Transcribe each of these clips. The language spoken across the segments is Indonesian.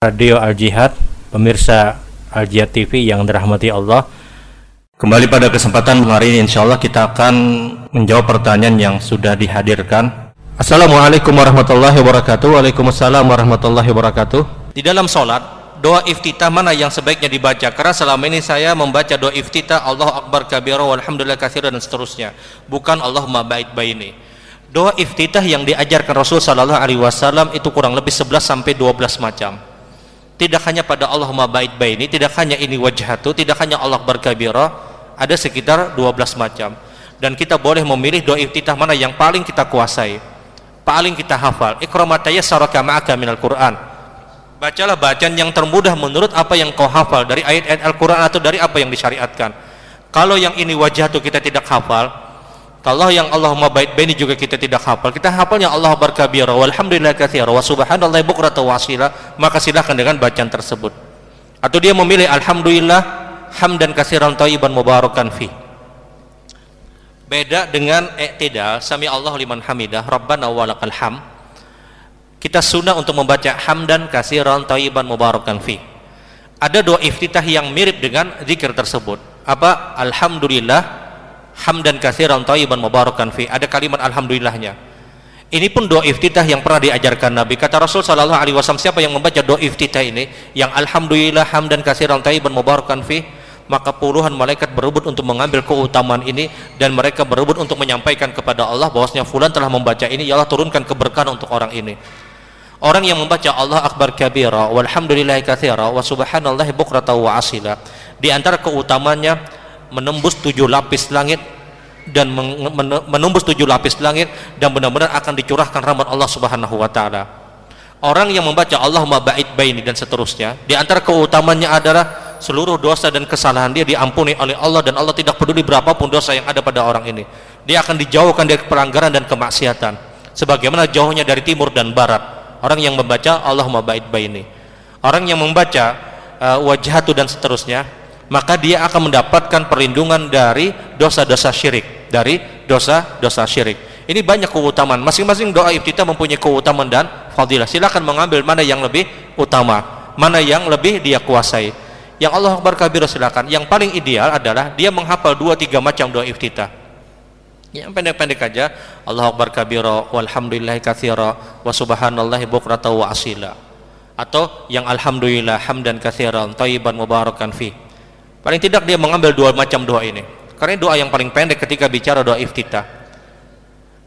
Radio Al Jihad, pemirsa Al Jihad TV yang dirahmati Allah. Kembali pada kesempatan hari ini insya Allah kita akan menjawab pertanyaan yang sudah dihadirkan. Assalamualaikum warahmatullahi wabarakatuh. Waalaikumsalam warahmatullahi wabarakatuh. Di dalam sholat, doa iftitah mana yang sebaiknya dibaca? Karena selama ini saya membaca doa iftitah Allah Akbar kabira walhamdulillah kathira dan seterusnya. Bukan Allahumma bait baini. Doa iftitah yang diajarkan Rasul sallallahu alaihi wasallam itu kurang lebih 11 sampai 12 macam. Tidak hanya pada Allahumma bait baini tidak hanya ini wajhatu tidak hanya Allah berkabira ada sekitar 12 macam. Dan kita boleh memilih doa iftitah mana yang paling kita kuasai paling kita hafal. Ikromataya saraka ma'aka minal Qur'an. Bacalah bacaan yang termudah menurut apa yang kau hafal dari ayat-ayat Al-Quran atau dari apa yang disyariatkan. Kalau yang ini wajhatu kita tidak hafal kalau yang Allahumma bait baini juga kita tidak hafal, kita hafalnya Allah berkabira walhamdulillah katsira wa subhanallah bukrata wasila, maka silakan dengan bacaan tersebut. Atau dia memilih alhamdulillah hamdan katsiran thayyiban mubarakan fi. Beda dengan i'tidal, sami Allah liman hamidah, rabbana walakal ham. Kita sunnah untuk membaca hamdan katsiran thayyiban mubarakan fi. Ada doa iftitah yang mirip dengan zikir tersebut. Apa? Alhamdulillah hamdan katsiran thayyiban mubarakan fi. Ada kalimat alhamdulillahnya. Ini pun doa iftitah yang pernah diajarkan Nabi. Kata Rasul sallallahu alaihi wasallam siapa yang membaca doa iftitah ini yang alhamdulillah hamdan katsiran thayyiban mubarakan fi maka puluhan malaikat berebut untuk mengambil keutamaan ini dan mereka berebut untuk menyampaikan kepada Allah bahwasanya fulan telah membaca ini ya Allah turunkan keberkahan untuk orang ini. Orang yang membaca Allah akbar kabira walhamdulillahi katsira wa subhanallahi wa asila. Di antara keutamanya menembus tujuh lapis langit dan menembus tujuh lapis langit dan benar-benar akan dicurahkan rahmat Allah Subhanahu wa taala. Orang yang membaca Allahumma ba'id baini dan seterusnya, di antara keutamanya adalah seluruh dosa dan kesalahan dia diampuni oleh Allah dan Allah tidak peduli berapapun dosa yang ada pada orang ini. Dia akan dijauhkan dari pelanggaran dan kemaksiatan. Sebagaimana jauhnya dari timur dan barat. Orang yang membaca Allahumma ba'id baini. Orang yang membaca uh, wajhatu dan seterusnya, maka dia akan mendapatkan perlindungan dari dosa-dosa syirik dari dosa-dosa syirik. Ini banyak keutamaan. Masing-masing doa iftitah mempunyai keutamaan dan fadilah. Silakan mengambil mana yang lebih utama mana yang lebih dia kuasai. Yang Allah Akbar kabir silakan. Yang paling ideal adalah dia menghafal dua tiga macam doa iftitah yang pendek-pendek aja. Allah Akbar kabira walhamdulillah kathira wa subhanallahi bukrata wa asila. Atau yang alhamdulillah hamdan kathiran tayyiban mubarakan fi Paling tidak dia mengambil dua macam doa ini. Karena doa yang paling pendek ketika bicara doa iftitah.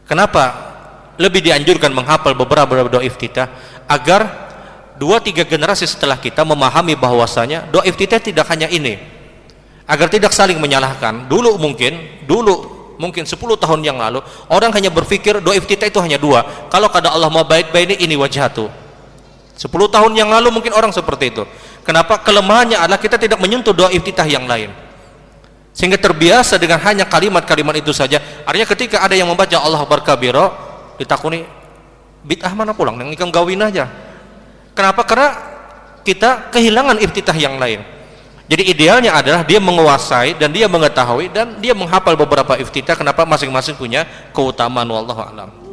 Kenapa lebih dianjurkan menghafal beberapa doa iftitah agar dua tiga generasi setelah kita memahami bahwasanya doa iftitah tidak hanya ini. Agar tidak saling menyalahkan. Dulu mungkin, dulu mungkin 10 tahun yang lalu orang hanya berpikir doa iftitah itu hanya dua. Kalau kata Allah mau baik baik ini ini wajhatu. 10 tahun yang lalu mungkin orang seperti itu. Kenapa? Kelemahannya adalah kita tidak menyentuh doa iftitah yang lain. Sehingga terbiasa dengan hanya kalimat-kalimat itu saja. Artinya ketika ada yang membaca Allah berkabiro, ditakuni bid'ah mana pulang? Yang ikam gawin aja. Kenapa? Karena kita kehilangan iftitah yang lain. Jadi idealnya adalah dia menguasai dan dia mengetahui dan dia menghafal beberapa iftitah kenapa masing-masing punya keutamaan wallahu alam.